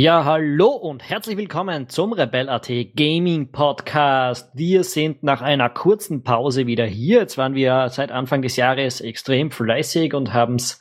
Ja, hallo und herzlich willkommen zum Rebel.at Gaming Podcast. Wir sind nach einer kurzen Pause wieder hier. Jetzt waren wir seit Anfang des Jahres extrem fleißig und haben es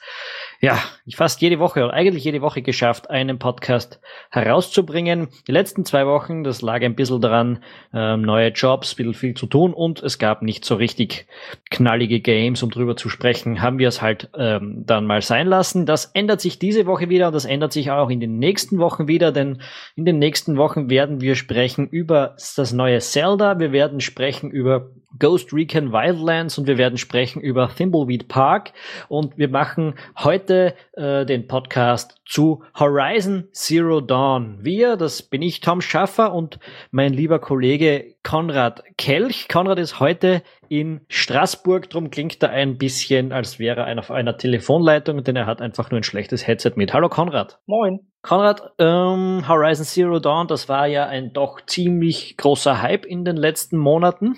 ja, ich fast jede Woche oder eigentlich jede Woche geschafft, einen Podcast herauszubringen. Die letzten zwei Wochen, das lag ein bisschen daran, ähm, neue Jobs, ein bisschen viel zu tun und es gab nicht so richtig knallige Games, um drüber zu sprechen, haben wir es halt ähm, dann mal sein lassen. Das ändert sich diese Woche wieder und das ändert sich auch in den nächsten Wochen wieder, denn in den nächsten Wochen werden wir sprechen über das neue Zelda, wir werden sprechen über Ghost Recon Wildlands und wir werden sprechen über Thimbleweed Park und wir machen heute äh, den Podcast zu Horizon Zero Dawn. Wir, das bin ich, Tom Schaffer und mein lieber Kollege Konrad Kelch. Konrad ist heute in Straßburg, drum klingt er ein bisschen, als wäre er auf einer Telefonleitung, denn er hat einfach nur ein schlechtes Headset mit. Hallo Konrad. Moin. Konrad, ähm, Horizon Zero Dawn, das war ja ein doch ziemlich großer Hype in den letzten Monaten.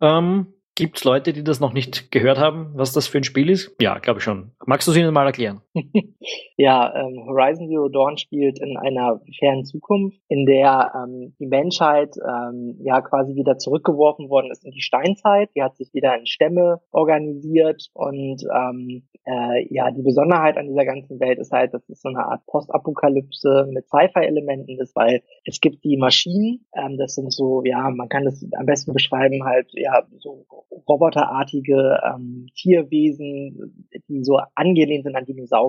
Ähm, Gibt es Leute, die das noch nicht gehört haben, was das für ein Spiel ist? Ja, glaube ich schon. Magst du es ihnen mal erklären? ja, ähm, Horizon Zero Dawn spielt in einer fernen Zukunft, in der ähm, die Menschheit ähm, ja quasi wieder zurückgeworfen worden ist in die Steinzeit. Die hat sich wieder in Stämme organisiert und ähm, äh, ja, die Besonderheit an dieser ganzen Welt ist halt, dass es so eine Art Postapokalypse mit Sci-Fi-Elementen ist, weil es gibt die Maschinen, ähm, das sind so, ja, man kann das am besten beschreiben halt, ja, so roboterartige ähm, Tierwesen, die so angelehnt sind an Dinosaurier.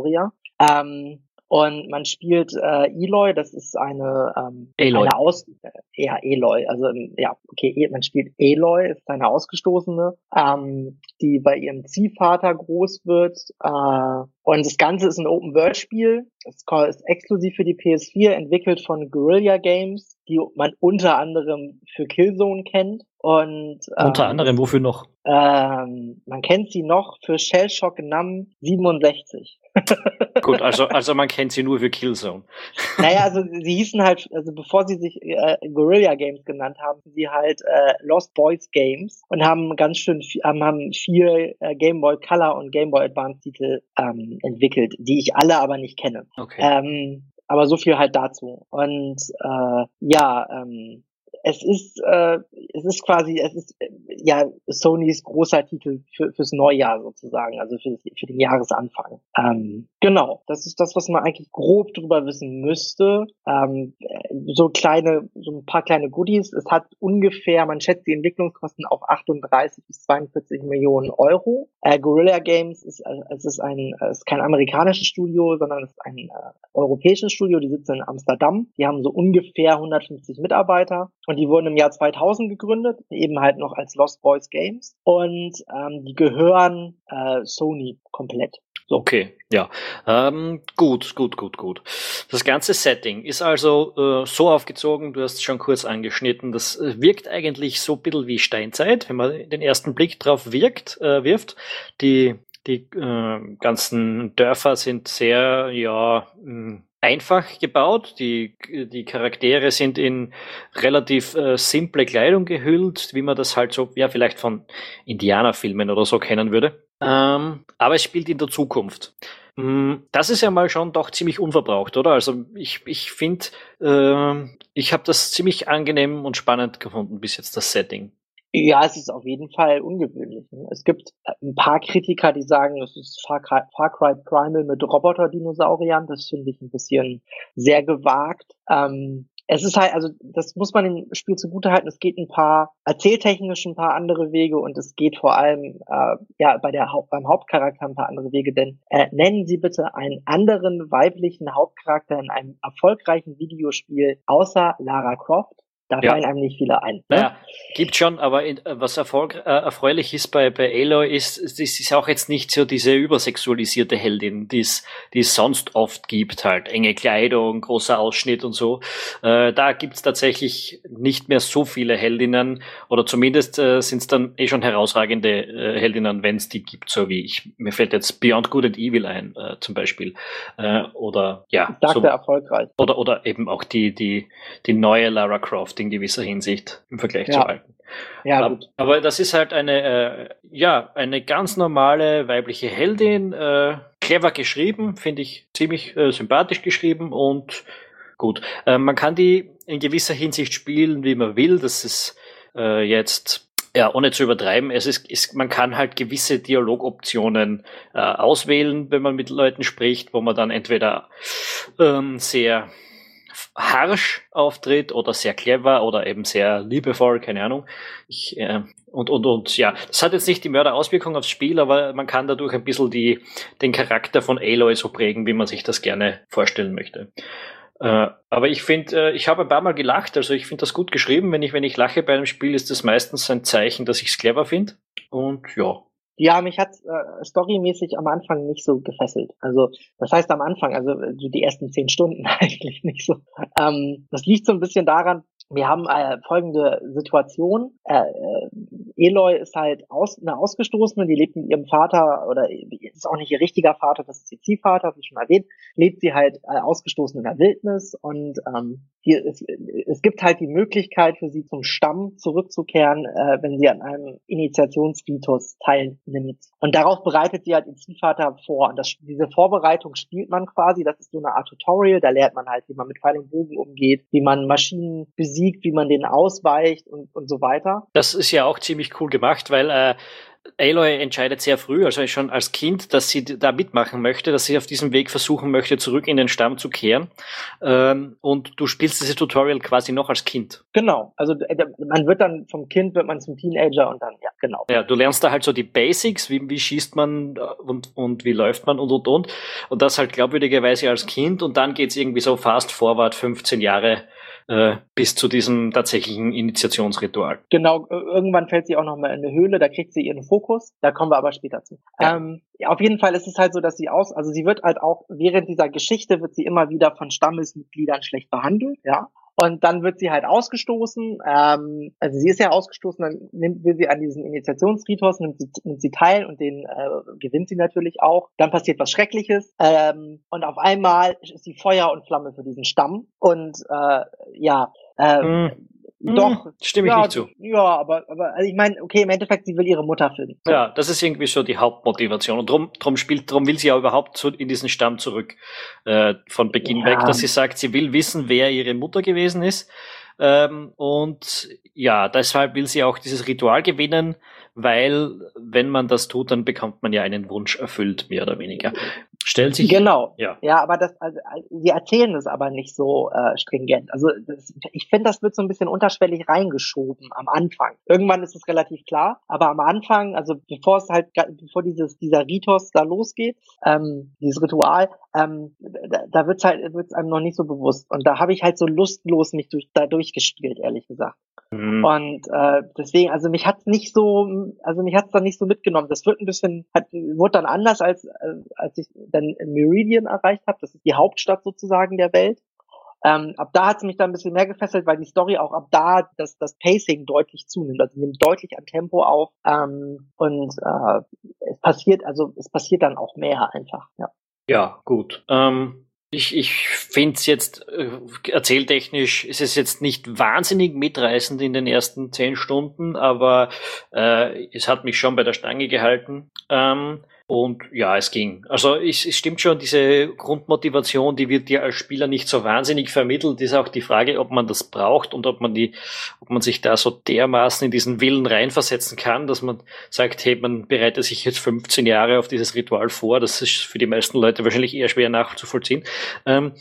Ähm, und man spielt äh, Eloy, das ist eine, ähm, Aloy. eine Aus äh, ja, Eloy, also ähm, ja, okay, e, man spielt Eloy, ist eine Ausgestoßene, ähm, die bei ihrem Ziehvater groß wird. Äh, und das Ganze ist ein Open-World-Spiel. Es ist exklusiv für die PS4, entwickelt von Guerrilla Games, die man unter anderem für Killzone kennt. Und ähm, unter anderem wofür noch? Ähm, man kennt sie noch für Shellshock Num 67. Gut, also also man kennt sie nur für Killzone. Naja, also sie hießen halt, also bevor sie sich äh, Guerilla Games genannt haben, sie halt äh, Lost Boys Games und haben ganz schön haben, haben vier äh, Game Boy Color und Game Boy Advance Titel ähm, entwickelt, die ich alle aber nicht kenne. Okay. Ähm, aber so viel halt dazu. Und äh, ja, ähm, es ist, äh, es ist quasi, es ist äh, ja Sonys großer Titel für, fürs Neujahr sozusagen, also für, für den Jahresanfang. Ähm, genau, das ist das, was man eigentlich grob drüber wissen müsste. Ähm, so kleine, so ein paar kleine Goodies. Es hat ungefähr, man schätzt die Entwicklungskosten auf 38 bis 42 Millionen Euro. Äh, Guerrilla Games ist, äh, es ist ein, es ist kein amerikanisches Studio, sondern es ist ein äh, europäisches Studio. Die sitzen in Amsterdam. Die haben so ungefähr 150 Mitarbeiter und die wurden im Jahr 2000 gegründet, eben halt noch als Lost Boys Games und ähm, die gehören äh, Sony komplett. So. Okay, ja. Ähm, gut, gut, gut, gut. Das ganze Setting ist also äh, so aufgezogen, du hast es schon kurz angeschnitten, das äh, wirkt eigentlich so ein bisschen wie Steinzeit, wenn man den ersten Blick drauf wirkt, äh, wirft. Die, die äh, ganzen Dörfer sind sehr, ja, mh, hm, einfach gebaut. Die, die Charaktere sind in relativ äh, simple Kleidung gehüllt, wie man das halt so, ja, vielleicht von Indianerfilmen oder so kennen würde. Ähm, aber es spielt in der Zukunft. Mm, das ist ja mal schon doch ziemlich unverbraucht, oder? Also ich, ich finde, äh, ich habe das ziemlich angenehm und spannend gefunden bis jetzt, das Setting. Ja, es ist auf jeden Fall ungewöhnlich. Ne? Es gibt ein paar Kritiker, die sagen, es ist Far Cry, Far Cry Primal mit Roboter-Dinosauriern. Das finde ich ein bisschen sehr gewagt. Ähm, es ist halt, also das muss man dem Spiel zugute halten, es geht ein paar erzähltechnisch ein paar andere Wege und es geht vor allem äh, ja bei der Haupt, beim Hauptcharakter ein paar andere Wege, denn äh, nennen Sie bitte einen anderen weiblichen Hauptcharakter in einem erfolgreichen Videospiel außer Lara Croft. Da ja. fallen einem nicht viele ein. Ne? Naja, gibt schon, aber in, was erfolg, äh, erfreulich ist bei, bei Aloy ist, das ist auch jetzt nicht so diese übersexualisierte Heldin, die es sonst oft gibt, halt enge Kleidung, großer Ausschnitt und so. Äh, da gibt's tatsächlich nicht mehr so viele Heldinnen oder zumindest äh, sind es dann eh schon herausragende äh, Heldinnen, wenn es die gibt, so wie ich. Mir fällt jetzt Beyond Good and Evil ein, äh, zum Beispiel. Äh, oder ja. Ich so, erfolgreich. Oder, oder eben auch die, die, die neue Lara Croft in gewisser Hinsicht im Vergleich ja. zu alten. Ja, aber, aber, das ist halt eine, äh, ja, eine ganz normale weibliche Heldin, äh, clever geschrieben, finde ich ziemlich äh, sympathisch geschrieben und gut. Äh, man kann die in gewisser Hinsicht spielen, wie man will. Das ist äh, jetzt ja, ohne zu übertreiben, es ist, ist, man kann halt gewisse Dialogoptionen äh, auswählen, wenn man mit Leuten spricht, wo man dann entweder ähm, sehr harsh auftritt oder sehr clever oder eben sehr liebevoll, keine Ahnung. Ich, äh, und, und, und ja, das hat jetzt nicht die Mörderauswirkung aufs Spiel, aber man kann dadurch ein bisschen die, den Charakter von Aloy so prägen, wie man sich das gerne vorstellen möchte. Äh, aber ich finde, äh, ich habe ein paar Mal gelacht, also ich finde das gut geschrieben. Wenn ich, wenn ich lache bei einem Spiel, ist das meistens ein Zeichen, dass ich es clever finde. Und ja, ja, mich hat äh, storymäßig am Anfang nicht so gefesselt. Also das heißt am Anfang, also äh, die ersten zehn Stunden eigentlich nicht so. Ähm, das liegt so ein bisschen daran, wir haben äh, folgende Situation. Äh, äh, Eloy ist halt aus, eine Ausgestoßene, die lebt mit ihrem Vater, oder ist auch nicht ihr richtiger Vater, das ist ihr Ziehvater, wie schon erwähnt, lebt sie halt äh, ausgestoßen in der Wildnis und ähm, hier, es, es gibt halt die Möglichkeit für sie zum Stamm zurückzukehren, äh, wenn sie an einem Initiationsritus teilnimmt. Und darauf bereitet sie halt ihr Ziehvater vor. Und das, diese Vorbereitung spielt man quasi, das ist so eine Art Tutorial, da lernt man halt, wie man mit Pfeil und Bogen umgeht, wie man Maschinen besiegt, wie man den ausweicht und, und so weiter. Das ist ja auch ziemlich cool gemacht, weil äh, Aloy entscheidet sehr früh, also schon als Kind, dass sie da mitmachen möchte, dass sie auf diesem Weg versuchen möchte, zurück in den Stamm zu kehren. Ähm, und du spielst dieses Tutorial quasi noch als Kind. Genau. Also man wird dann vom Kind wird man zum Teenager und dann, ja, genau. Ja, du lernst da halt so die Basics, wie, wie schießt man äh, und, und wie läuft man und und und. Und das halt glaubwürdigerweise als Kind und dann geht's irgendwie so fast forward 15 Jahre äh, bis zu diesem tatsächlichen Initiationsritual. Genau, irgendwann fällt sie auch noch mal in eine Höhle, da kriegt sie ihren Fokus, da kommen wir aber später zu. Ja. Ähm, ja, auf jeden Fall ist es halt so, dass sie aus, also sie wird halt auch während dieser Geschichte wird sie immer wieder von Stammesmitgliedern schlecht behandelt, ja. Und dann wird sie halt ausgestoßen. Ähm, also sie ist ja ausgestoßen, dann nimmt will sie an diesen Initiationsritus, nimmt sie, nimmt sie teil und den äh, gewinnt sie natürlich auch. Dann passiert was Schreckliches ähm, und auf einmal ist sie Feuer und Flamme für diesen Stamm. Und äh, ja, äh, mhm. Doch. Hm, stimme ich ja, nicht zu. Ja, aber, aber also ich meine, okay, im Endeffekt, sie will ihre Mutter finden. So. Ja, das ist irgendwie so die Hauptmotivation. Und drum, drum spielt, drum will sie ja überhaupt zu, in diesen Stamm zurück äh, von Beginn ja. weg, dass sie sagt, sie will wissen, wer ihre Mutter gewesen ist. Ähm, und ja, deshalb will sie auch dieses Ritual gewinnen, weil wenn man das tut, dann bekommt man ja einen Wunsch erfüllt, mehr oder weniger. Stellt sich. Genau. Ja, ja aber das, also, sie erzählen es aber nicht so äh, stringent. Also das, ich finde, das wird so ein bisschen unterschwellig reingeschoben am Anfang. Irgendwann ist es relativ klar, aber am Anfang, also bevor es halt, bevor dieses dieser Ritos da losgeht, ähm, dieses Ritual, ähm, da, da wird's halt wird's einem noch nicht so bewusst. Und da habe ich halt so lustlos mich durch, da durchgespielt, ehrlich gesagt. Mhm. Und äh, deswegen, also mich hat's nicht so, also mich hat's dann nicht so mitgenommen. Das wird ein bisschen, hat, wurde dann anders als äh, als ich dann Meridian erreicht habe. Das ist die Hauptstadt sozusagen der Welt. Ähm, ab da hat es mich dann ein bisschen mehr gefesselt, weil die Story auch ab da das, das Pacing deutlich zunimmt. Also nimmt deutlich an Tempo auf ähm, und äh, es passiert, also es passiert dann auch mehr einfach, ja. Ja, gut. Ähm, ich ich finde es jetzt äh, erzähltechnisch ist es jetzt nicht wahnsinnig mitreißend in den ersten zehn Stunden, aber äh, es hat mich schon bei der Stange gehalten. Ähm, und ja, es ging. Also es, es stimmt schon, diese Grundmotivation, die wird dir als Spieler nicht so wahnsinnig vermittelt. Ist auch die Frage, ob man das braucht und ob man die, ob man sich da so dermaßen in diesen Willen reinversetzen kann, dass man sagt, hey, man bereitet sich jetzt 15 Jahre auf dieses Ritual vor. Das ist für die meisten Leute wahrscheinlich eher schwer nachzuvollziehen. Ähm,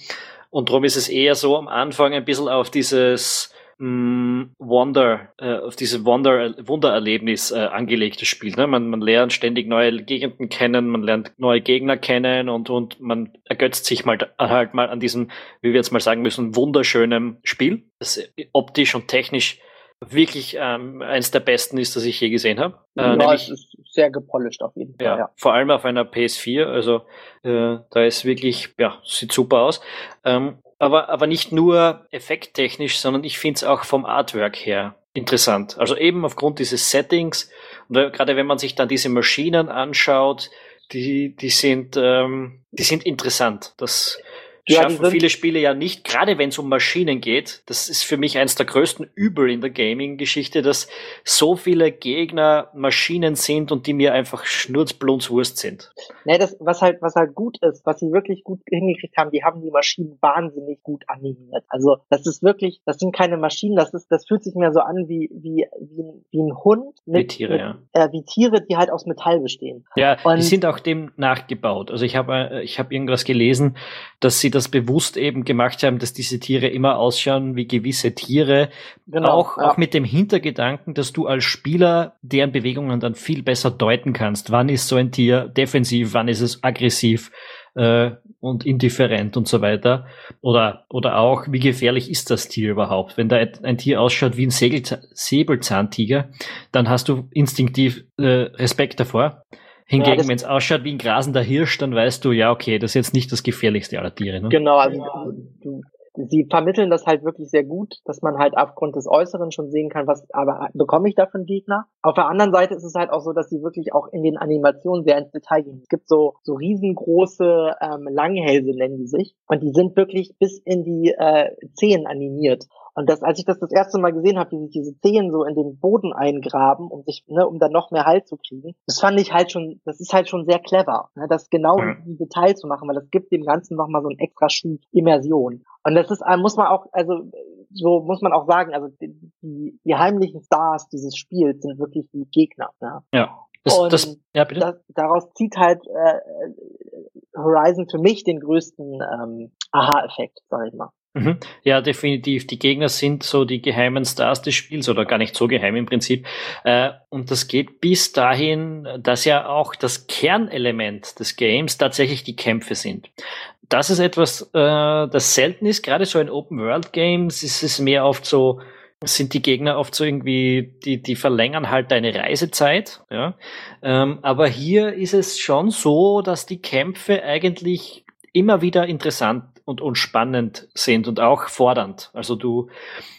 und darum ist es eher so am Anfang ein bisschen auf dieses mh, Wonder, äh, auf diese Wonder, Wundererlebnis äh, angelegtes Spiel. Ne? Man, man lernt ständig neue Gegenden kennen, man lernt neue Gegner kennen und, und man ergötzt sich mal halt mal an diesem, wie wir jetzt mal sagen müssen, wunderschönen Spiel, das optisch und technisch wirklich ähm, eins der besten ist, das ich je gesehen habe. Äh, ja, nämlich, es ist sehr gepolished auf jeden Fall. Ja, ja. Vor allem auf einer PS4, also äh, da ist wirklich, ja, sieht super aus. Ähm, aber, aber nicht nur effekttechnisch, sondern ich finde es auch vom Artwork her interessant. Also eben aufgrund dieses Settings und gerade wenn man sich dann diese Maschinen anschaut, die, die sind, ähm, die sind interessant. Das, ja, schaffen viele Spiele ja nicht, gerade wenn es um Maschinen geht. Das ist für mich eines der größten Übel in der Gaming-Geschichte, dass so viele Gegner Maschinen sind und die mir einfach schnurzblunzwurst sind. Nee, das, was halt, was halt gut ist, was sie wirklich gut hingekriegt haben, die haben die Maschinen wahnsinnig gut animiert. Also, das ist wirklich, das sind keine Maschinen, das ist, das fühlt sich mehr so an wie, wie, wie, wie ein Hund mit, wie Tiere, mit, ja. Äh, wie Tiere, die halt aus Metall bestehen. Ja, und die sind auch dem nachgebaut. Also ich habe, äh, ich habe irgendwas gelesen, dass sie das bewusst eben gemacht haben, dass diese Tiere immer ausschauen wie gewisse Tiere. Genau, auch, ja. auch mit dem Hintergedanken, dass du als Spieler deren Bewegungen dann viel besser deuten kannst. Wann ist so ein Tier defensiv, wann ist es aggressiv? äh, und indifferent und so weiter. Oder, oder auch, wie gefährlich ist das Tier überhaupt? Wenn da ein Tier ausschaut wie ein Säbelzahntiger, dann hast du instinktiv äh, Respekt davor. Hingegen, ja, wenn es ausschaut wie ein grasender Hirsch, dann weißt du, ja, okay, das ist jetzt nicht das gefährlichste aller Tiere. Ne? Genau, also du, sie vermitteln das halt wirklich sehr gut, dass man halt aufgrund des Äußeren schon sehen kann, was aber bekomme ich da für einen Gegner. Auf der anderen Seite ist es halt auch so, dass sie wirklich auch in den Animationen sehr ins Detail gehen. Es gibt so so riesengroße ähm, Langhälse nennen die sich und die sind wirklich bis in die äh, Zehen animiert. Und das, als ich das das erste Mal gesehen habe, wie sich diese Zehen so in den Boden eingraben, um sich, ne, um dann noch mehr Halt zu kriegen, das fand ich halt schon, das ist halt schon sehr clever, ne, das genau ja. im Detail zu machen, weil das gibt dem Ganzen nochmal so einen extra Schub Immersion. Und das ist, muss man auch, also so muss man auch sagen, also die, die, heimlichen Stars dieses Spiels sind wirklich die Gegner. Ja. ja. Das, und das, ja, bitte? Das, daraus zieht halt äh, Horizon für mich den größten ähm, Aha-Effekt, sag ich mal. Mhm. Ja, definitiv. Die Gegner sind so die geheimen Stars des Spiels oder gar nicht so geheim im Prinzip. Äh, und das geht bis dahin, dass ja auch das Kernelement des Games tatsächlich die Kämpfe sind. Das ist etwas, äh, das selten ist. Gerade so in Open-World-Games ist es mehr oft so, sind die Gegner oft so irgendwie, die, die verlängern halt deine Reisezeit. Ja? Ähm, aber hier ist es schon so, dass die Kämpfe eigentlich immer wieder interessant und, und spannend sind und auch fordernd. Also du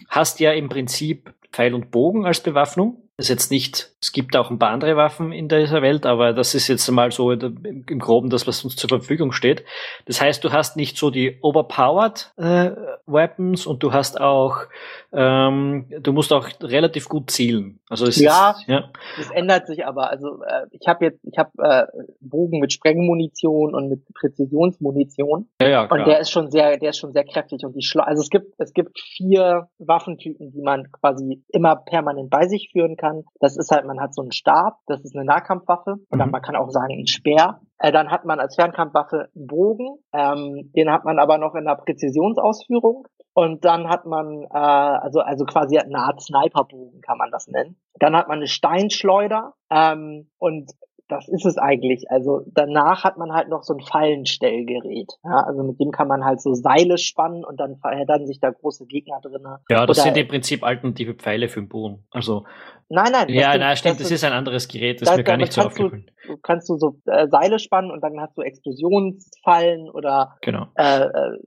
hast ja im Prinzip Pfeil und Bogen als Bewaffnung. Das ist jetzt nicht, es gibt auch ein paar andere Waffen in dieser Welt, aber das ist jetzt mal so im, Groben das, was uns zur Verfügung steht. Das heißt, du hast nicht so die overpowered äh, Weapons und du hast auch ähm, du musst auch relativ gut zielen. Also es ja, ist, ja, das ändert sich aber. Also äh, ich habe jetzt, ich habe äh, Bogen mit Sprengmunition und mit Präzisionsmunition. Ja, ja, klar. Und der ist schon sehr, der ist schon sehr kräftig und die Schla also es gibt, es gibt vier Waffentypen, die man quasi immer permanent bei sich führen kann. Das ist halt, man hat so einen Stab, das ist eine Nahkampfwaffe oder mhm. man kann auch sagen ein Speer. Äh, dann hat man als Fernkampfwaffe einen Bogen, ähm, den hat man aber noch in der Präzisionsausführung. Und dann hat man, äh, also, also quasi eine Art Sniperbogen kann man das nennen. Dann hat man eine Steinschleuder ähm, und das ist es eigentlich. Also danach hat man halt noch so ein Fallenstellgerät. Ja, also mit dem kann man halt so Seile spannen und dann verheddern sich da große Gegner drin. Ja, das Oder, sind im Prinzip alternative Pfeile für den Boden. Also Nein, nein. Ja, das, nein, stimmt, das, das ist ein anderes Gerät, das, das mir gar nicht so aufgefallen. Du, kannst du so äh, Seile spannen und dann hast du Explosionsfallen oder genau. äh, äh,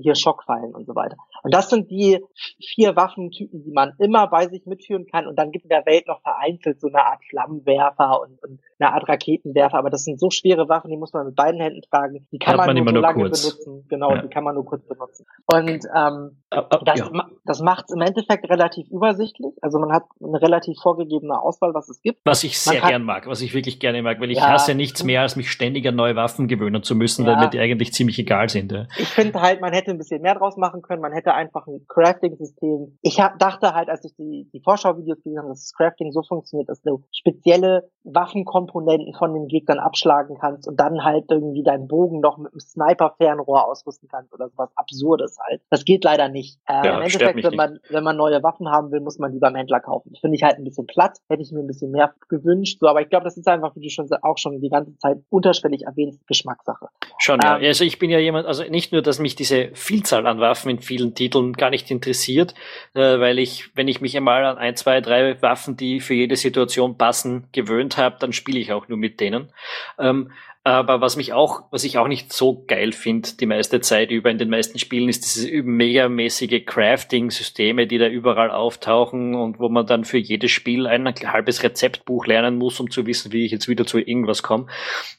hier Schockfallen und so weiter. Und das sind die vier Waffentypen, die man immer bei sich mitführen kann. Und dann gibt in der Welt noch vereinzelt so eine Art Flammenwerfer und, und eine Art Raketenwerfer. Aber das sind so schwere Waffen, die muss man mit beiden Händen tragen. Die kann man, man, nur so nur lange kurz. benutzen. Genau, ja. die kann man nur kurz benutzen. Und ähm, uh, uh, das, ja. das macht es im Endeffekt relativ übersichtlich. Also man hat eine relativ vorgegebene Auswahl, was es gibt. Was ich sehr gern mag, was ich wirklich gerne mag, weil ich ja, hasse nichts mehr, als mich ständig an neue Waffen gewöhnen zu müssen, weil mir die eigentlich ziemlich egal sind. Ich finde halt, man hätte ein bisschen mehr draus machen können. Man hätte einfach ein Crafting-System. Ich hab, dachte halt, als ich die, die Vorschau-Videos gesehen habe, dass das Crafting so funktioniert, dass du spezielle Waffenkomponenten von den Gegnern abschlagen kannst und dann halt irgendwie deinen Bogen noch mit einem Sniper-Fernrohr ausrüsten kannst oder sowas Absurdes halt. Das geht leider nicht. Äh, ja, Im Endeffekt, wenn man, wenn man neue Waffen haben will, muss man die beim Händler kaufen. Das finde ich halt ein bisschen platt. Hätte ich mir ein bisschen mehr gewünscht. So, aber ich glaube, das ist einfach, wie du schon auch schon die ganze Zeit unterschwellig erwähnt, Geschmackssache. Schon, ja. Ähm, also ich bin ja jemand, also nicht nur, dass mich diese Vielzahl an Waffen in vielen Titeln gar nicht interessiert, äh, weil ich, wenn ich mich einmal an ein, zwei, drei Waffen, die für jede Situation passen, gewöhnt habe, dann spiele ich auch nur mit denen. Ähm, aber was mich auch, was ich auch nicht so geil finde, die meiste Zeit über in den meisten Spielen, ist diese megamäßige Crafting-Systeme, die da überall auftauchen und wo man dann für jedes Spiel ein halbes Rezeptbuch lernen muss, um zu wissen, wie ich jetzt wieder zu irgendwas komme.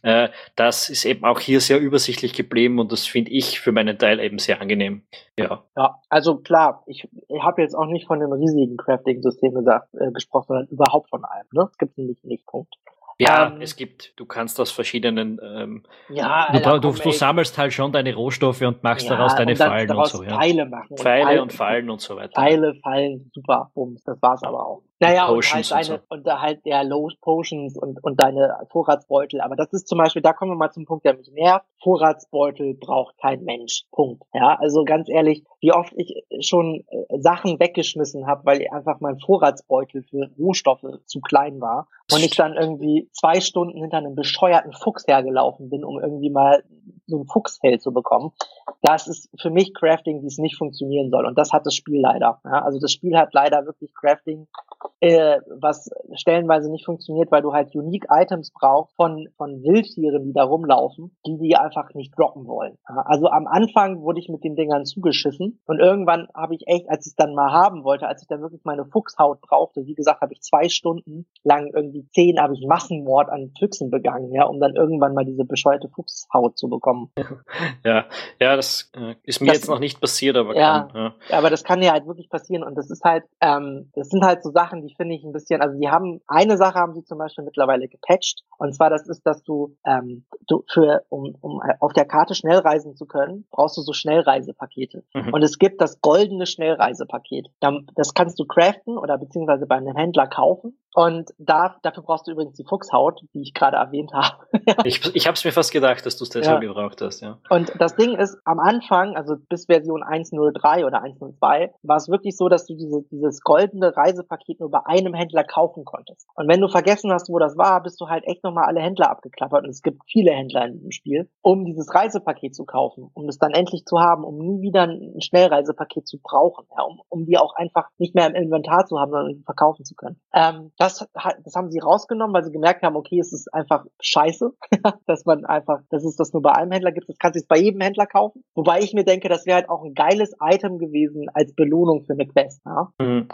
Äh, das ist eben auch hier sehr übersichtlich geblieben und das finde ich für meinen Teil eben sehr angenehm. Ja. Ja, also klar, ich, ich habe jetzt auch nicht von dem riesigen Crafting-System äh, gesprochen, sondern überhaupt von allem. Ne? Es gibt nämlich nicht Punkt. Ja, ähm, es gibt, du kannst aus verschiedenen, ähm, ja, du, du, du, sammelst halt schon deine Rohstoffe und machst ja, daraus deine Fallen und so. Ja. Pfeile machen. Pfeile und, und Fallen und so weiter. Pfeile, Fallen, super, Bums, das war's aber auch. Naja, und, und halt deine, und, so. und halt der Low Potions und, und deine Vorratsbeutel. Aber das ist zum Beispiel, da kommen wir mal zum Punkt, der mich nervt. Vorratsbeutel braucht kein Mensch. Punkt. Ja, also ganz ehrlich, wie oft ich schon äh, Sachen weggeschmissen habe, weil einfach mein Vorratsbeutel für Rohstoffe zu klein war und ich dann irgendwie zwei Stunden hinter einem bescheuerten Fuchs hergelaufen bin, um irgendwie mal so ein Fuchsfell zu bekommen. Das ist für mich Crafting, wie es nicht funktionieren soll. Und das hat das Spiel leider. Ja, also das Spiel hat leider wirklich Crafting, äh, was stellenweise nicht funktioniert, weil du halt Unique Items brauchst von, von Wildtieren, die da rumlaufen, die die einfach nicht droppen wollen. Ja, also am Anfang wurde ich mit den Dingern zugeschissen und irgendwann habe ich echt, als ich es dann mal haben wollte, als ich dann wirklich meine Fuchshaut brauchte, wie gesagt, habe ich zwei Stunden lang irgendwie zehn, habe ich Massenmord an Füchsen begangen, ja, um dann irgendwann mal diese bescheuerte Fuchshaut zu bekommen. Ja, ja, das äh, ist mir das, jetzt noch nicht passiert, aber ja, kann, ja. aber das kann ja halt wirklich passieren und das ist halt, ähm, das sind halt so Sachen, die finde ich ein bisschen, also die haben, eine Sache haben sie zum Beispiel mittlerweile gepatcht und zwar das ist, dass du, ähm, du für, um, um auf der Karte schnell reisen zu können, brauchst du so Schnellreisepakete. Mhm. Und es gibt das goldene Schnellreisepaket. Das kannst du craften oder beziehungsweise bei einem Händler kaufen und da, dafür brauchst du übrigens die Fuchshaut, die ich gerade erwähnt habe. ich ich habe es mir fast gedacht, dass du es deshalb ja. gebraucht hast, ja. Und das Ding ist, am Anfang, also bis Version 1.03 oder 1.02, war es wirklich so, dass du diese, dieses goldene Reisepaket nur bei einem Händler kaufen konntest. Und wenn du vergessen hast, wo das war, bist du halt echt nochmal alle Händler abgeklappert. Und es gibt viele Händler in diesem Spiel, um dieses Reisepaket zu kaufen, um es dann endlich zu haben, um nie wieder ein Schnellreisepaket zu brauchen, ja, um, um die auch einfach nicht mehr im Inventar zu haben, sondern verkaufen zu können. Ähm, das, das haben sie rausgenommen, weil sie gemerkt haben, okay, es ist einfach scheiße, dass man einfach, dass es das nur bei einem Händler gibt. Das kannst du jetzt bei jedem Händler kaufen. Wobei ich mir denke, das wäre halt auch ein geiles Item gewesen als Belohnung für eine Quest. Ja? Mhm.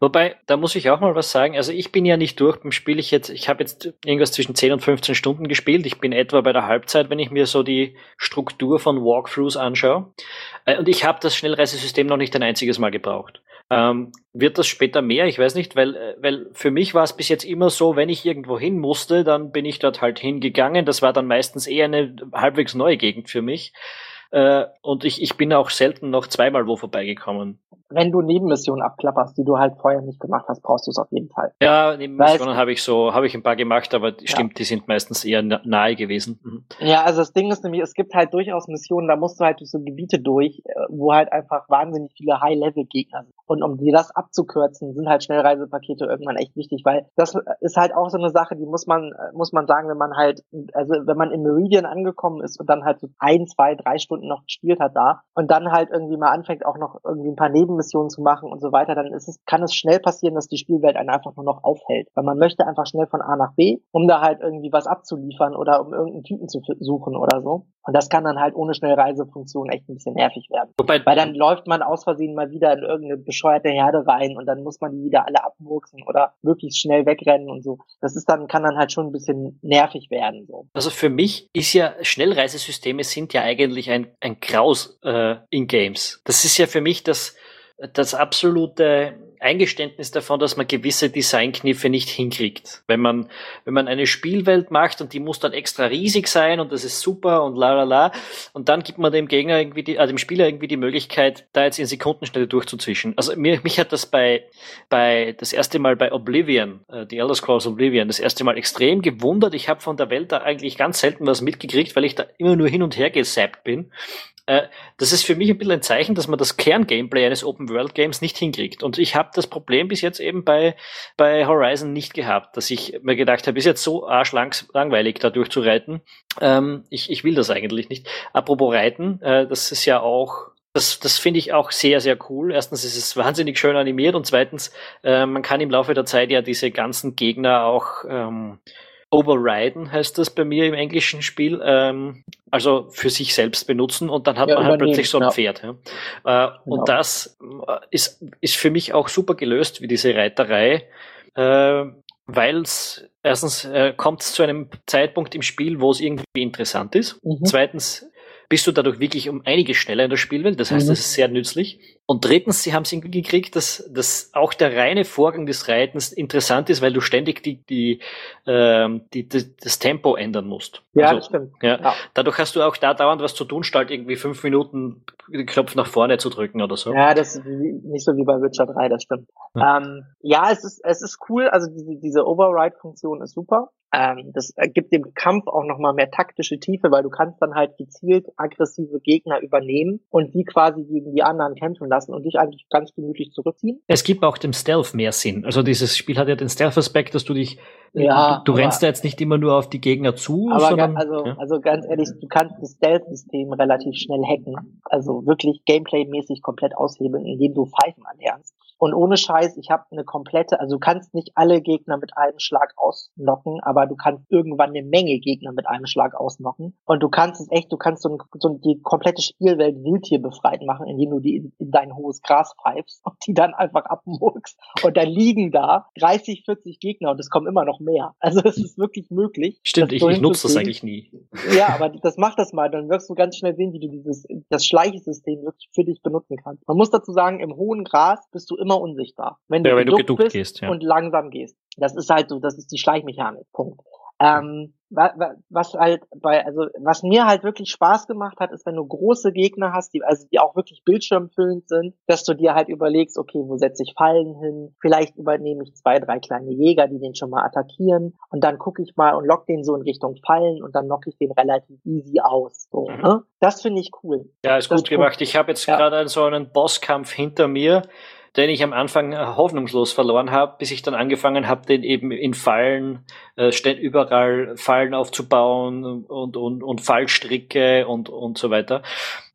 Wobei, da muss ich auch mal was sagen. Also ich bin ja nicht durch beim Spiel. Ich jetzt, ich habe jetzt irgendwas zwischen 10 und 15 Stunden gespielt. Ich bin etwa bei der Halbzeit, wenn ich mir so die Struktur von Walkthroughs anschaue. Äh, und ich habe das Schnellreisesystem noch nicht ein einziges Mal gebraucht. Ähm, wird das später mehr? Ich weiß nicht, weil, äh, weil für mich war es bis jetzt immer so, wenn ich irgendwo hin musste, dann bin ich dort halt hingegangen. Das war dann meistens eher eine halbwegs neue Gegend für mich. Äh, und ich, ich bin auch selten noch zweimal wo vorbeigekommen wenn du Nebenmissionen abklapperst, die du halt vorher nicht gemacht hast, brauchst du es auf jeden Fall. Ja, Nebenmissionen habe ich so, habe ich ein paar gemacht, aber ja. stimmt, die sind meistens eher nahe gewesen. Mhm. Ja, also das Ding ist nämlich, es gibt halt durchaus Missionen, da musst du halt durch so Gebiete durch, äh, wo halt einfach wahnsinnig viele High-Level-Gegner sind. Und um dir das abzukürzen, sind halt Schnellreisepakete irgendwann echt wichtig, weil das ist halt auch so eine Sache, die muss man, äh, muss man sagen, wenn man halt, also wenn man in Meridian angekommen ist und dann halt so ein, zwei, drei Stunden noch gespielt hat da und dann halt irgendwie mal anfängt, auch noch irgendwie ein paar Nebenmissionen Missionen zu machen und so weiter, dann ist es, kann es schnell passieren, dass die Spielwelt einen einfach nur noch aufhält. Weil man möchte einfach schnell von A nach B, um da halt irgendwie was abzuliefern oder um irgendeinen Typen zu suchen oder so. Und das kann dann halt ohne Schnellreisefunktion echt ein bisschen nervig werden. Wobei, Weil dann läuft man aus Versehen mal wieder in irgendeine bescheuerte Herde rein und dann muss man die wieder alle abmurksen oder möglichst schnell wegrennen und so. Das ist dann, kann dann halt schon ein bisschen nervig werden. So. Also für mich ist ja, Schnellreisesysteme sind ja eigentlich ein, ein Graus äh, in Games. Das ist ja für mich das, das absolute Eingeständnis davon, dass man gewisse Designkniffe nicht hinkriegt. Wenn man, wenn man eine Spielwelt macht und die muss dann extra riesig sein und das ist super und la la la und dann gibt man dem Gegner irgendwie die, äh, dem Spieler irgendwie die Möglichkeit, da jetzt in Sekundenschnelle durchzuzwischen. Also mir, mich hat das bei, bei, das erste Mal bei Oblivion, äh, die Elder Scrolls Oblivion, das erste Mal extrem gewundert. Ich habe von der Welt da eigentlich ganz selten was mitgekriegt, weil ich da immer nur hin und her gesappt bin. Äh, das ist für mich ein bisschen ein Zeichen, dass man das Kerngameplay eines Open-World-Games nicht hinkriegt. Und ich habe das Problem bis jetzt eben bei, bei Horizon nicht gehabt, dass ich mir gedacht habe, ist jetzt so arschlangweilig da durchzureiten. Ähm, ich, ich will das eigentlich nicht. Apropos Reiten, äh, das ist ja auch das, das finde ich auch sehr, sehr cool. Erstens ist es wahnsinnig schön animiert und zweitens, äh, man kann im Laufe der Zeit ja diese ganzen Gegner auch ähm, overriden, heißt das bei mir im englischen Spiel. Ähm, also für sich selbst benutzen und dann hat ja, man halt plötzlich so ein ja. Pferd. Ja. Äh, genau. Und das äh, ist, ist für mich auch super gelöst, wie diese Reiterei. Äh, weil es erstens äh, kommt zu einem Zeitpunkt im Spiel, wo es irgendwie interessant ist. Mhm. Zweitens bist du dadurch wirklich um einiges schneller in der Spielwelt. Das heißt, mhm. das ist sehr nützlich. Und drittens, sie haben es irgendwie gekriegt, dass, dass auch der reine Vorgang des Reitens interessant ist, weil du ständig die, die, ähm, die, die das Tempo ändern musst. Ja, also, das stimmt. Ja, ja. Dadurch hast du auch da dauernd was zu tun, statt irgendwie fünf Minuten den Knopf nach vorne zu drücken oder so. Ja, das ist nicht so wie bei Witcher 3, das stimmt. Ja, ähm, ja es ist, es ist cool, also diese, diese Override-Funktion ist super. Ähm, das gibt dem Kampf auch nochmal mehr taktische Tiefe, weil du kannst dann halt gezielt aggressive Gegner übernehmen und die quasi gegen die anderen kämpfen lassen und dich eigentlich ganz gemütlich zurückziehen. Es gibt auch dem Stealth mehr Sinn. Also dieses Spiel hat ja den Stealth-Aspekt, dass du dich, ja, du, du rennst da jetzt nicht immer nur auf die Gegner zu. Aber sondern, also, ja. also ganz ehrlich, du kannst das Stealth-System relativ schnell hacken. Also wirklich Gameplay-mäßig komplett aushebeln, indem du Pfeifen anlernst. Und ohne Scheiß, ich habe eine komplette, also du kannst nicht alle Gegner mit einem Schlag ausnocken, aber du kannst irgendwann eine Menge Gegner mit einem Schlag ausnocken. Und du kannst es echt, du kannst so, ein, so die komplette Spielwelt Wildtier befreit machen, indem du die in, in dein hohes Gras pfeifst und die dann einfach abmurkst. Und dann liegen da 30, 40 Gegner und es kommen immer noch mehr. Also es ist wirklich möglich. Stimmt, ich, ich nutze das eigentlich nie. Ja, aber das macht das mal, dann wirst du ganz schnell sehen, wie du dieses, das Schleichsystem wirklich für dich benutzen kannst. Man muss dazu sagen, im hohen Gras bist du immer unsichtbar. Wenn du, ja, wenn du geduckt gehst, ja. und langsam gehst. Das ist halt so, das ist die Schleichmechanik. Punkt. Ähm, was halt bei, also was mir halt wirklich Spaß gemacht hat, ist, wenn du große Gegner hast, die, also die auch wirklich bildschirmfüllend sind, dass du dir halt überlegst, okay, wo setze ich Fallen hin? Vielleicht übernehme ich zwei, drei kleine Jäger, die den schon mal attackieren und dann gucke ich mal und lock den so in Richtung Fallen und dann lock ich den relativ easy aus. So, mhm. ne? Das finde ich cool. Ja, ist das gut gemacht. Ich habe jetzt ja. gerade so einen Bosskampf hinter mir den ich am Anfang äh, hoffnungslos verloren habe, bis ich dann angefangen habe, den eben in Fallen, äh, überall Fallen aufzubauen und, und, und Fallstricke und, und so weiter.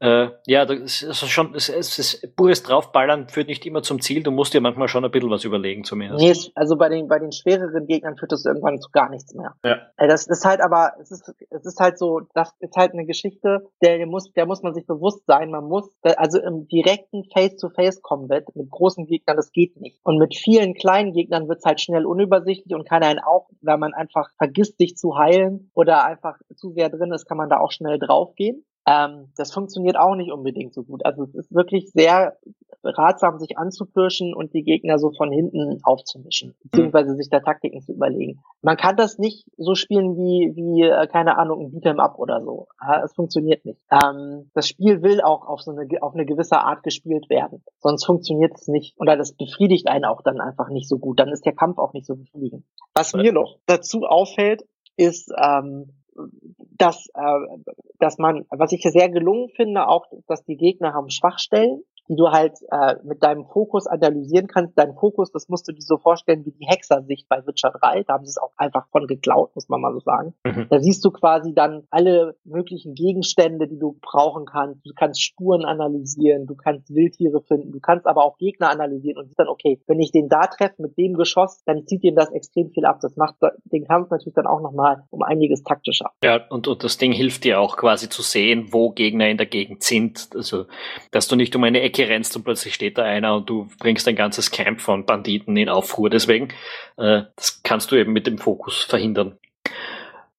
Äh, ja, das ist schon, es ist pures Draufballern führt nicht immer zum Ziel. Du musst dir manchmal schon ein bisschen was überlegen zumindest. Nee, also bei den, bei den schwereren Gegnern führt das irgendwann zu gar nichts mehr. Ja. Das ist halt aber, es ist, es ist halt so, das ist halt eine Geschichte, der muss, der muss man sich bewusst sein. Man muss, also im direkten Face-to-Face-Combat mit großen großen Gegnern, das geht nicht. Und mit vielen kleinen Gegnern wird es halt schnell unübersichtlich und kann einen auch, wenn man einfach vergisst, sich zu heilen oder einfach zu sehr drin ist, kann man da auch schnell draufgehen. Ähm, das funktioniert auch nicht unbedingt so gut. Also es ist wirklich sehr ratsam, sich anzupirschen und die Gegner so von hinten aufzumischen, beziehungsweise sich da Taktiken zu überlegen. Man kann das nicht so spielen wie, wie äh, keine Ahnung, ein Beat'em Up oder so. Es funktioniert nicht. Ähm, das Spiel will auch auf so eine, auf eine gewisse Art gespielt werden. Sonst funktioniert es nicht. Oder das befriedigt einen auch dann einfach nicht so gut. Dann ist der Kampf auch nicht so befriedigend. Was mir noch dazu auffällt, ist, ähm, dass, äh, dass man, was ich sehr gelungen finde, auch, dass die Gegner haben Schwachstellen die du halt äh, mit deinem Fokus analysieren kannst. Dein Fokus, das musst du dir so vorstellen wie die Hexersicht bei Witcher 3. Da haben sie es auch einfach von geklaut, muss man mal so sagen. Mhm. Da siehst du quasi dann alle möglichen Gegenstände, die du brauchen kannst. Du kannst Spuren analysieren, du kannst Wildtiere finden, du kannst aber auch Gegner analysieren und siehst dann, okay, wenn ich den da treffe mit dem Geschoss, dann zieht ihm das extrem viel ab. Das macht den Kampf natürlich dann auch nochmal um einiges taktischer. Ja, und, und das Ding hilft dir auch quasi zu sehen, wo Gegner in der Gegend sind. Also, dass du nicht um eine Ecke Ecke rennst und plötzlich steht da einer und du bringst ein ganzes Camp von Banditen in Aufruhr. Deswegen, äh, das kannst du eben mit dem Fokus verhindern.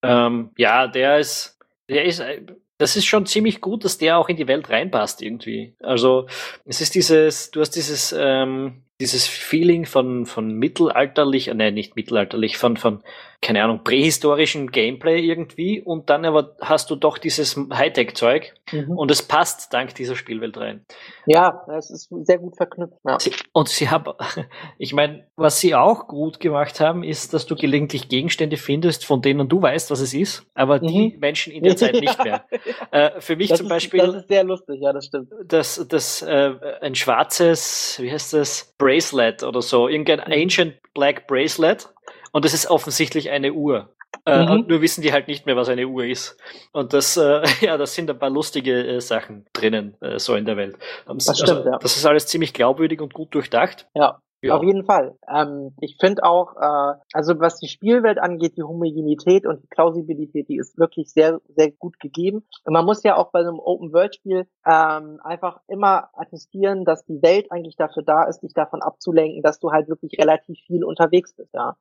Ähm, ja, der ist, der ist, äh, das ist schon ziemlich gut, dass der auch in die Welt reinpasst irgendwie. Also es ist dieses, du hast dieses, ähm, dieses Feeling von, von mittelalterlich, äh, nein, nicht mittelalterlich, von, von keine Ahnung, prähistorischen Gameplay irgendwie und dann aber hast du doch dieses Hightech-Zeug mhm. und es passt dank dieser Spielwelt rein. Ja, es ist sehr gut verknüpft. Ja. Sie, und sie haben, ich meine, was sie auch gut gemacht haben, ist, dass du gelegentlich Gegenstände findest, von denen du weißt, was es ist, aber mhm. die Menschen in der Zeit nicht mehr. Äh, für mich das zum ist, Beispiel. Das ist sehr lustig, ja, das stimmt. Das, das, äh, ein schwarzes, wie heißt das, Bracelet oder so, irgendein mhm. Ancient Black Bracelet und das ist offensichtlich eine Uhr. Äh, mhm. Nur wissen die halt nicht mehr, was eine Uhr ist. Und das, äh, ja, das sind ein paar lustige äh, Sachen drinnen, äh, so in der Welt. Das, also, stimmt, ja. das ist alles ziemlich glaubwürdig und gut durchdacht. Ja. Ja. Auf jeden Fall. Ähm, ich finde auch, äh, also was die Spielwelt angeht, die Homogenität und die Plausibilität, die ist wirklich sehr, sehr gut gegeben. Und man muss ja auch bei einem Open-World-Spiel ähm, einfach immer attestieren, dass die Welt eigentlich dafür da ist, dich davon abzulenken, dass du halt wirklich relativ viel unterwegs bist. Ja.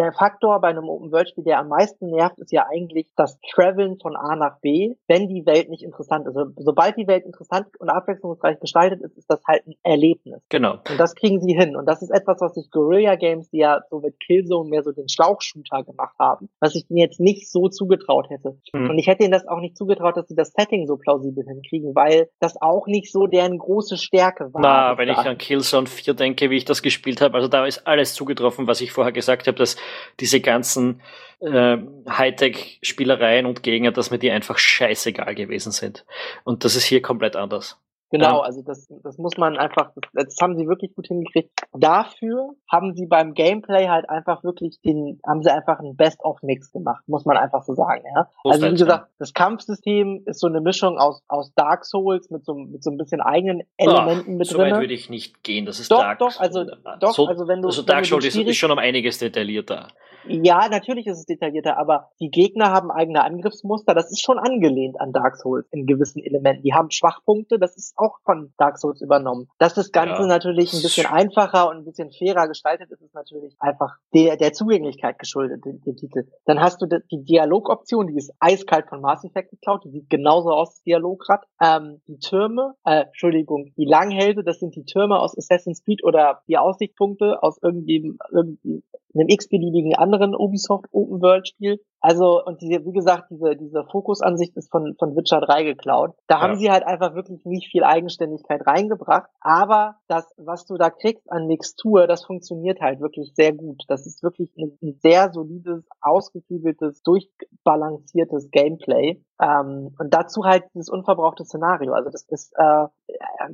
Der Faktor bei einem Open-World-Spiel, der am meisten nervt, ist ja eigentlich das Traveln von A nach B, wenn die Welt nicht interessant ist. Also, sobald die Welt interessant und abwechslungsreich gestaltet ist, ist das halt ein Erlebnis. Genau. Und das kriegen sie hin. Und das ist etwas, was sich Guerilla Games, die ja so mit Killzone mehr so den Schlauchshooter gemacht haben, was ich denen jetzt nicht so zugetraut hätte. Mhm. Und ich hätte ihnen das auch nicht zugetraut, dass sie das Setting so plausibel hinkriegen, weil das auch nicht so deren große Stärke war. Na, wenn ich an Killzone 4 denke, wie ich das gespielt habe, also da ist alles zugetroffen, was ich vorher gesagt habe, dass diese ganzen äh, Hightech-Spielereien und Gegner, dass mir die einfach scheißegal gewesen sind. Und das ist hier komplett anders. Genau, ja. also das, das muss man einfach, das, das haben sie wirklich gut hingekriegt. Dafür haben sie beim Gameplay halt einfach wirklich den, haben sie einfach einen Best-of-Mix gemacht, muss man einfach so sagen, ja. Also wie gesagt, das Kampfsystem ist so eine Mischung aus, aus Dark Souls mit so, mit so ein bisschen eigenen Elementen Ach, mit drin. So weit würde ich nicht gehen, das ist doch, Dark Doch, also, doch, so, also wenn du. Also Dark Souls ist, ist schon um einiges detaillierter. Ja, natürlich ist es detaillierter, aber die Gegner haben eigene Angriffsmuster. Das ist schon angelehnt an Dark Souls in gewissen Elementen. Die haben Schwachpunkte, das ist auch von Dark Souls übernommen. Dass das Ganze ja. natürlich ein bisschen einfacher und ein bisschen fairer gestaltet ist, ist natürlich einfach der, der Zugänglichkeit geschuldet, den, den Titel. Dann hast du die Dialogoption, die ist eiskalt von Mass Effect geklaut, die sieht genauso aus, das Dialograd. Ähm, die Türme, äh, Entschuldigung, die Langhälse, das sind die Türme aus Assassin's Creed oder die Aussichtspunkte aus irgendwie, irgendwie einem x-beliebigen anderen Ubisoft Open World Spiel. Also, und diese, wie gesagt, diese, diese Fokusansicht ist von, von Witcher 3 geklaut. Da ja. haben sie halt einfach wirklich nicht viel Eigenständigkeit reingebracht. Aber das, was du da kriegst an Mixtur, das funktioniert halt wirklich sehr gut. Das ist wirklich ein, ein sehr solides, ausgeklügeltes, durchbalanciertes Gameplay. Ähm, und dazu halt dieses unverbrauchte Szenario. Also das ist, äh,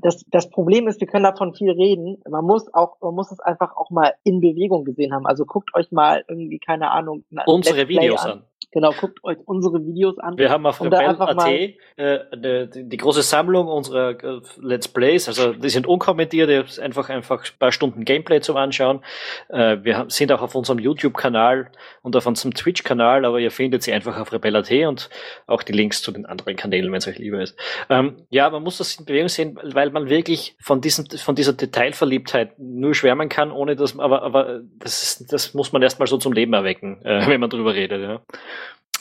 das, das Problem ist, wir können davon viel reden. Man muss auch, man muss es einfach auch mal in Bewegung gesehen haben. Also guckt euch mal irgendwie, keine Ahnung, unsere Videos an. an. Genau, guckt euch unsere Videos an. Wir haben auf Rebell.at äh, die, die, große Sammlung unserer äh, Let's Plays. Also die sind unkommentiert, die einfach einfach ein paar Stunden Gameplay zum Anschauen. Äh, wir haben, sind auch auf unserem YouTube-Kanal und auf unserem Twitch-Kanal, aber ihr findet sie einfach auf Rebell.at und auch die Links zu den anderen Kanälen, wenn es euch lieber ist. Ähm, ja, man muss das in Bewegung sehen, weil man wirklich von diesem von dieser Detailverliebtheit nur schwärmen kann, ohne dass aber aber das das muss man erstmal so zum Leben erwecken, äh, wenn man drüber redet. Ja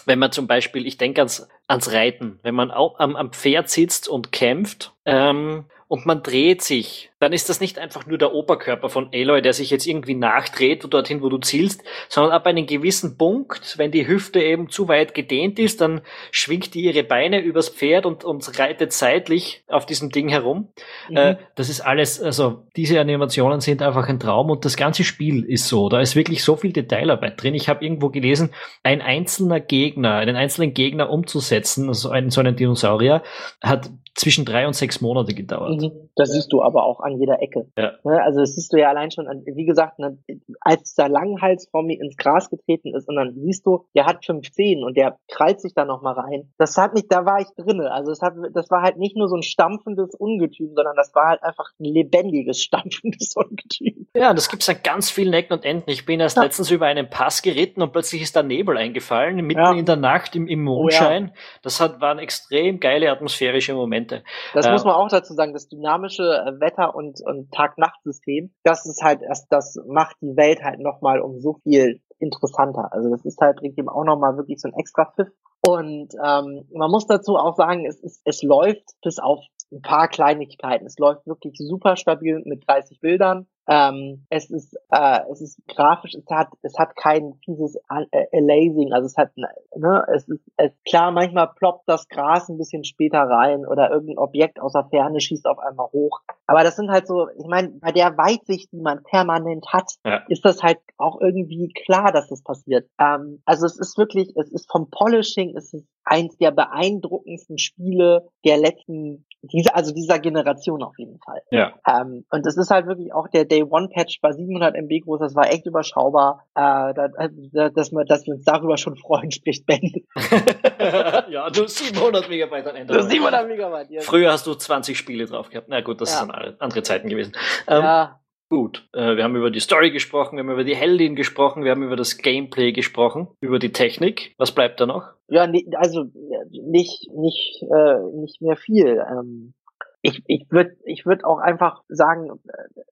wenn man zum Beispiel, ich denke ans, ans Reiten, wenn man auch am, am Pferd sitzt und kämpft ähm, und man dreht sich dann ist das nicht einfach nur der Oberkörper von Aloy, der sich jetzt irgendwie nachdreht dorthin, wo du zielst, sondern ab einem gewissen Punkt, wenn die Hüfte eben zu weit gedehnt ist, dann schwingt die ihre Beine übers Pferd und, und reitet seitlich auf diesem Ding herum. Mhm. Äh, das ist alles, also diese Animationen sind einfach ein Traum und das ganze Spiel ist so. Da ist wirklich so viel Detailarbeit drin. Ich habe irgendwo gelesen, ein einzelner Gegner, einen einzelnen Gegner umzusetzen, also einen, so einen Dinosaurier, hat zwischen drei und sechs Monate gedauert. Mhm. Das siehst du aber auch an jeder Ecke. Ja. Ne, also das siehst du ja allein schon, an, wie gesagt, ne, als der Langhals vor mir ins Gras getreten ist und dann siehst du, der hat fünf Zehen und der krallt sich da nochmal rein. Das hat mich, da war ich drinne. Also das, hat, das war halt nicht nur so ein stampfendes Ungetüm, sondern das war halt einfach ein lebendiges, stampfendes Ungetüm. Ja, das gibt's an ganz vielen Ecken und Enden. Ich bin erst ja. letztens über einen Pass geritten und plötzlich ist da Nebel eingefallen, mitten ja. in der Nacht im, im Mondschein. Oh, das hat, waren extrem geile atmosphärische Momente. Das äh, muss man auch dazu sagen, das dynamische äh, Wetter- und, und Tag-Nacht-System, das ist halt erst, das macht die Welt halt nochmal um so viel interessanter. Also das ist halt, ihm auch nochmal wirklich so ein extra Pfiff. Und ähm, man muss dazu auch sagen, es, ist, es läuft bis auf ein paar Kleinigkeiten. Es läuft wirklich super stabil mit 30 Bildern. Ähm, es ist äh, es ist grafisch, es hat es hat kein fieses äh, Alazing, also es hat ne, es ist es, klar manchmal ploppt das Gras ein bisschen später rein oder irgendein Objekt aus der Ferne schießt auf einmal hoch. Aber das sind halt so, ich meine, bei der Weitsicht, die man permanent hat, ja. ist das halt auch irgendwie klar, dass das passiert. Ähm, also es ist wirklich, es ist vom Polishing, es ist eins der beeindruckendsten Spiele der letzten diese, also dieser Generation auf jeden Fall. Ja. Ähm, und es ist halt wirklich auch der Day One Patch bei 700 MB groß, das war echt überschaubar. Äh, da, da, dass, wir, dass wir uns darüber schon freuen, spricht Ben. ja, du 700 Megabyte an Ende. Du 700 Megabyte, ja. Früher hast du 20 Spiele drauf gehabt. Na gut, das ja. sind andere Zeiten gewesen. Ähm, ja, Gut, äh, wir haben über die Story gesprochen, wir haben über die Heldin gesprochen, wir haben über das Gameplay gesprochen, über die Technik. Was bleibt da noch? Ja, also nicht nicht äh, nicht mehr viel. Ähm, ich, ich würde ich würd auch einfach sagen,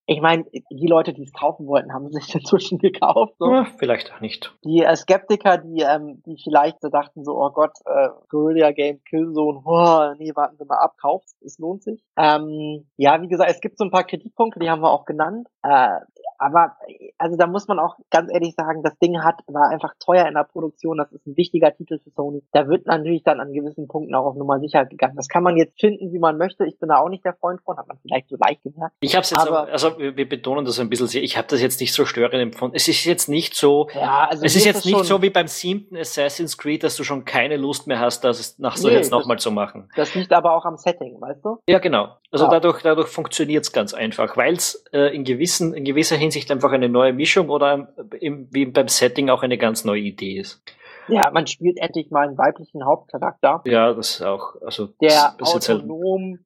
ich meine, die Leute, die es kaufen wollten, haben sich inzwischen gekauft. So. Ja, vielleicht auch nicht. Die äh, Skeptiker, die, ähm, die vielleicht so dachten so, oh Gott, äh, Guerilla Game Killzone, oh, nee, warten Sie mal ab, kauft es lohnt sich. Ähm, ja, wie gesagt, es gibt so ein paar Kritikpunkte, die haben wir auch genannt. Äh, aber also da muss man auch ganz ehrlich sagen, das Ding hat war einfach teuer in der Produktion. Das ist ein wichtiger Titel für Sony. Da wird natürlich dann an gewissen Punkten auch auf Nummer sicher gegangen. Das kann man jetzt finden, wie man möchte. Ich bin da auch nicht der Freund von, hat man vielleicht so leicht gemerkt. Ich habe es jetzt, aber, also wir betonen das ein bisschen sehr. Ich habe das jetzt nicht so störend empfunden. Es ist jetzt nicht so. Ja, also es ist jetzt nicht so wie beim siebten Assassin's Creed, dass du schon keine Lust mehr hast, das nach so nee, jetzt nochmal zu machen. Das liegt aber auch am Setting, weißt du? Ja, genau. Also ja. dadurch, dadurch funktioniert es ganz einfach, weil es äh, in gewissen, in gewisser Hinsicht einfach eine neue Mischung oder im, wie beim Setting auch eine ganz neue Idee ist. Ja, man spielt endlich mal einen weiblichen Hauptcharakter. Ja, das auch, also der das autonom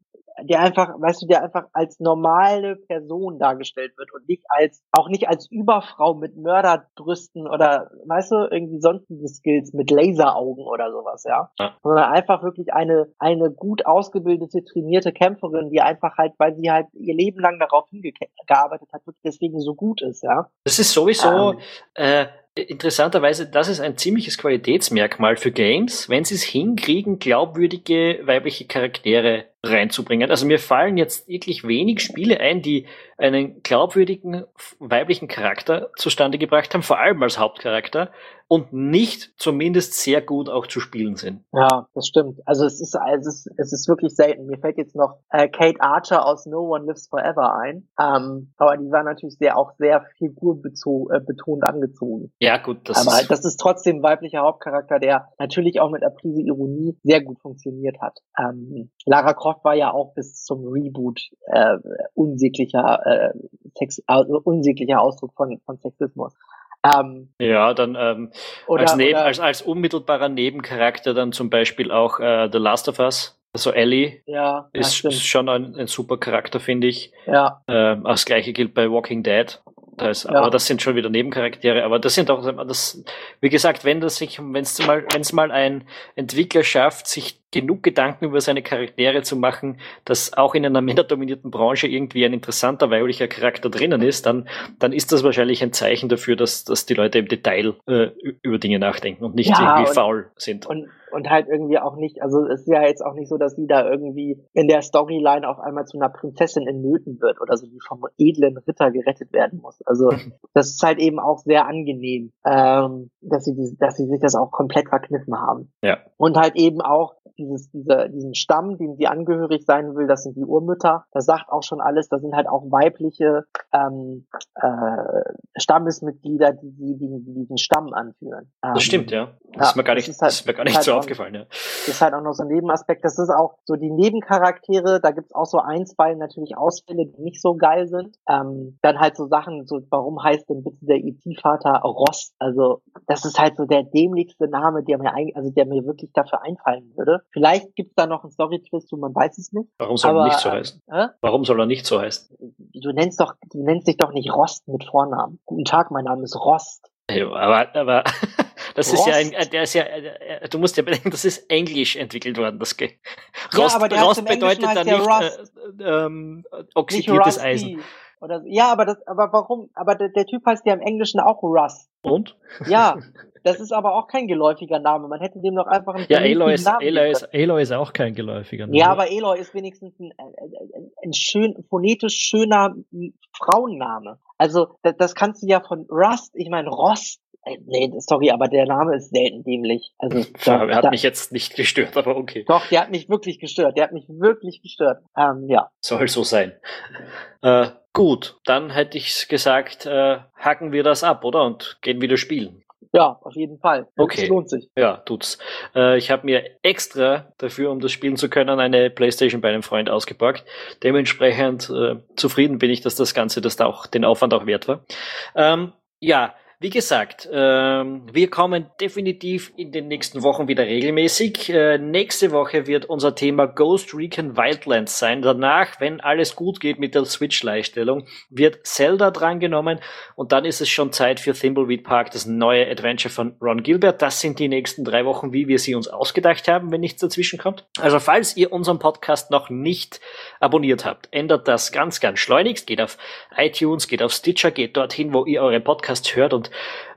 der einfach, weißt du, der einfach als normale Person dargestellt wird und nicht als, auch nicht als Überfrau mit Mörderbrüsten oder, weißt du, irgendwie sonstige Skills mit Laseraugen oder sowas, ja. ja. Sondern einfach wirklich eine, eine gut ausgebildete, trainierte Kämpferin, die einfach halt, weil sie halt ihr Leben lang darauf hingearbeitet hat, wirklich deswegen so gut ist, ja. Das ist sowieso, ähm, äh, interessanterweise, das ist ein ziemliches Qualitätsmerkmal für Games, wenn sie es hinkriegen, glaubwürdige weibliche Charaktere reinzubringen. Also mir fallen jetzt wirklich wenig Spiele ein, die einen glaubwürdigen weiblichen Charakter zustande gebracht haben, vor allem als Hauptcharakter und nicht zumindest sehr gut auch zu spielen sind. Ja, das stimmt. Also es ist, es ist, es ist wirklich selten. Mir fällt jetzt noch äh, Kate Archer aus No One Lives Forever ein. Ähm, aber die war natürlich sehr auch sehr figurbetont äh, angezogen. Ja, gut. Das aber ist das ist trotzdem ein weiblicher Hauptcharakter, der natürlich auch mit einer Prise Ironie sehr gut funktioniert hat. Ähm, Lara Croft war ja auch bis zum Reboot äh, unsäglicher, äh, Sex, also unsäglicher Ausdruck von, von Sexismus. Ähm, ja, dann ähm, oder, als, neben, oder, als, als unmittelbarer Nebencharakter dann zum Beispiel auch äh, The Last of Us. Also Ellie ja, ist, ist schon ein, ein, super Charakter, finde ich. Ja. Ähm, das gleiche gilt bei Walking Dead. Das, ja. Aber das sind schon wieder Nebencharaktere. Aber das sind auch, das, wie gesagt, wenn das sich, wenn es mal, wenn es mal ein Entwickler schafft, sich genug Gedanken über seine Charaktere zu machen, dass auch in einer männerdominierten Branche irgendwie ein interessanter weiblicher Charakter drinnen ist, dann, dann ist das wahrscheinlich ein Zeichen dafür, dass, dass die Leute im Detail äh, über Dinge nachdenken und nicht ja, irgendwie und, faul sind. Und, und halt irgendwie auch nicht, also es ist ja jetzt auch nicht so, dass sie da irgendwie in der Storyline auf einmal zu einer Prinzessin in Nöten wird oder so, die vom edlen Ritter gerettet werden muss. Also das ist halt eben auch sehr angenehm, ähm, dass sie, dass sie sich das auch komplett verkniffen haben. Ja. Und halt eben auch dieses, dieser, diesen Stamm, dem sie angehörig sein will, das sind die Urmütter. Das sagt auch schon alles. Das sind halt auch weibliche ähm, äh, Stammesmitglieder, die, die, die diesen Stamm anführen. Ähm, das stimmt, ja. Das ja, ist mir gar nicht, ist halt, ist mir gar nicht so aufgefallen, ja. Ist halt auch noch so ein Nebenaspekt. Das ist auch so die Nebencharaktere. Da gibt's auch so ein, zwei natürlich Ausfälle, die nicht so geil sind. Ähm, dann halt so Sachen, so warum heißt denn bitte der IT-Vater e Ross? Also das ist halt so der dämlichste Name, der mir also der mir wirklich dafür einfallen würde. Vielleicht gibt's da noch einen Story-Twist man weiß es nicht. Warum soll aber, er nicht so heißen? Äh? Warum soll er nicht so heißen? Du nennst doch, du nennst dich doch nicht Rost mit Vornamen. Guten Tag, mein Name ist Rost. Ja, aber, aber das Rost. ist ja ein, der ist ja, äh, du musst ja bedenken, das ist Englisch entwickelt worden, das G. Rost, ja, aber der Rost bedeutet dann nicht äh, ähm, oxidiertes Eisen. Oder, ja, aber das, aber warum? Aber der, der Typ heißt ja im Englischen auch Russ. Und? Ja, das ist aber auch kein geläufiger Name. Man hätte dem doch einfach einen Ja, Aloy ist, Namen Aloy, ist, Aloy ist auch kein geläufiger Name. Ja, aber Aloy ist wenigstens ein, ein, ein schön, phonetisch schöner Frauenname. Also, das, das kannst du ja von Rust, ich meine Rost, äh, Nee, sorry, aber der Name ist selten dämlich. Also, ja, er hat da, mich jetzt nicht gestört, aber okay. Doch, der hat mich wirklich gestört. Der hat mich wirklich gestört. Ähm, ja. Soll so sein. Äh, Gut, dann hätte ich gesagt, äh, hacken wir das ab, oder? Und gehen wieder spielen. Ja, auf jeden Fall. Okay. Das lohnt sich. Ja, tut's. Äh, ich habe mir extra dafür, um das spielen zu können, eine Playstation bei einem Freund ausgepackt. Dementsprechend äh, zufrieden bin ich, dass das Ganze das auch den Aufwand auch wert war. Ähm, ja, wie gesagt, ähm, wir kommen definitiv in den nächsten Wochen wieder regelmäßig. Äh, nächste Woche wird unser Thema Ghost Recon Wildlands sein. Danach, wenn alles gut geht mit der Switch-Leihstellung, wird Zelda drangenommen und dann ist es schon Zeit für Thimbleweed Park, das neue Adventure von Ron Gilbert. Das sind die nächsten drei Wochen, wie wir sie uns ausgedacht haben, wenn nichts dazwischen kommt. Also falls ihr unseren Podcast noch nicht abonniert habt, ändert das ganz, ganz schleunigst. Geht auf iTunes, geht auf Stitcher, geht dorthin, wo ihr eure Podcasts hört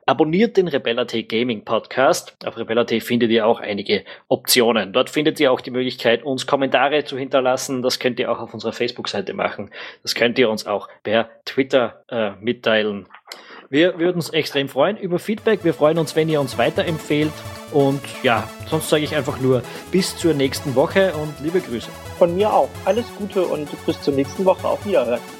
abonniert den Rebella.t Gaming Podcast. Auf Rebella.t findet ihr auch einige Optionen. Dort findet ihr auch die Möglichkeit, uns Kommentare zu hinterlassen. Das könnt ihr auch auf unserer Facebook-Seite machen. Das könnt ihr uns auch per Twitter äh, mitteilen. Wir würden uns extrem freuen über Feedback. Wir freuen uns, wenn ihr uns weiterempfehlt. Und ja, sonst sage ich einfach nur bis zur nächsten Woche und liebe Grüße. Von mir auch. Alles Gute und bis zur nächsten Woche. Auf Wiederhören.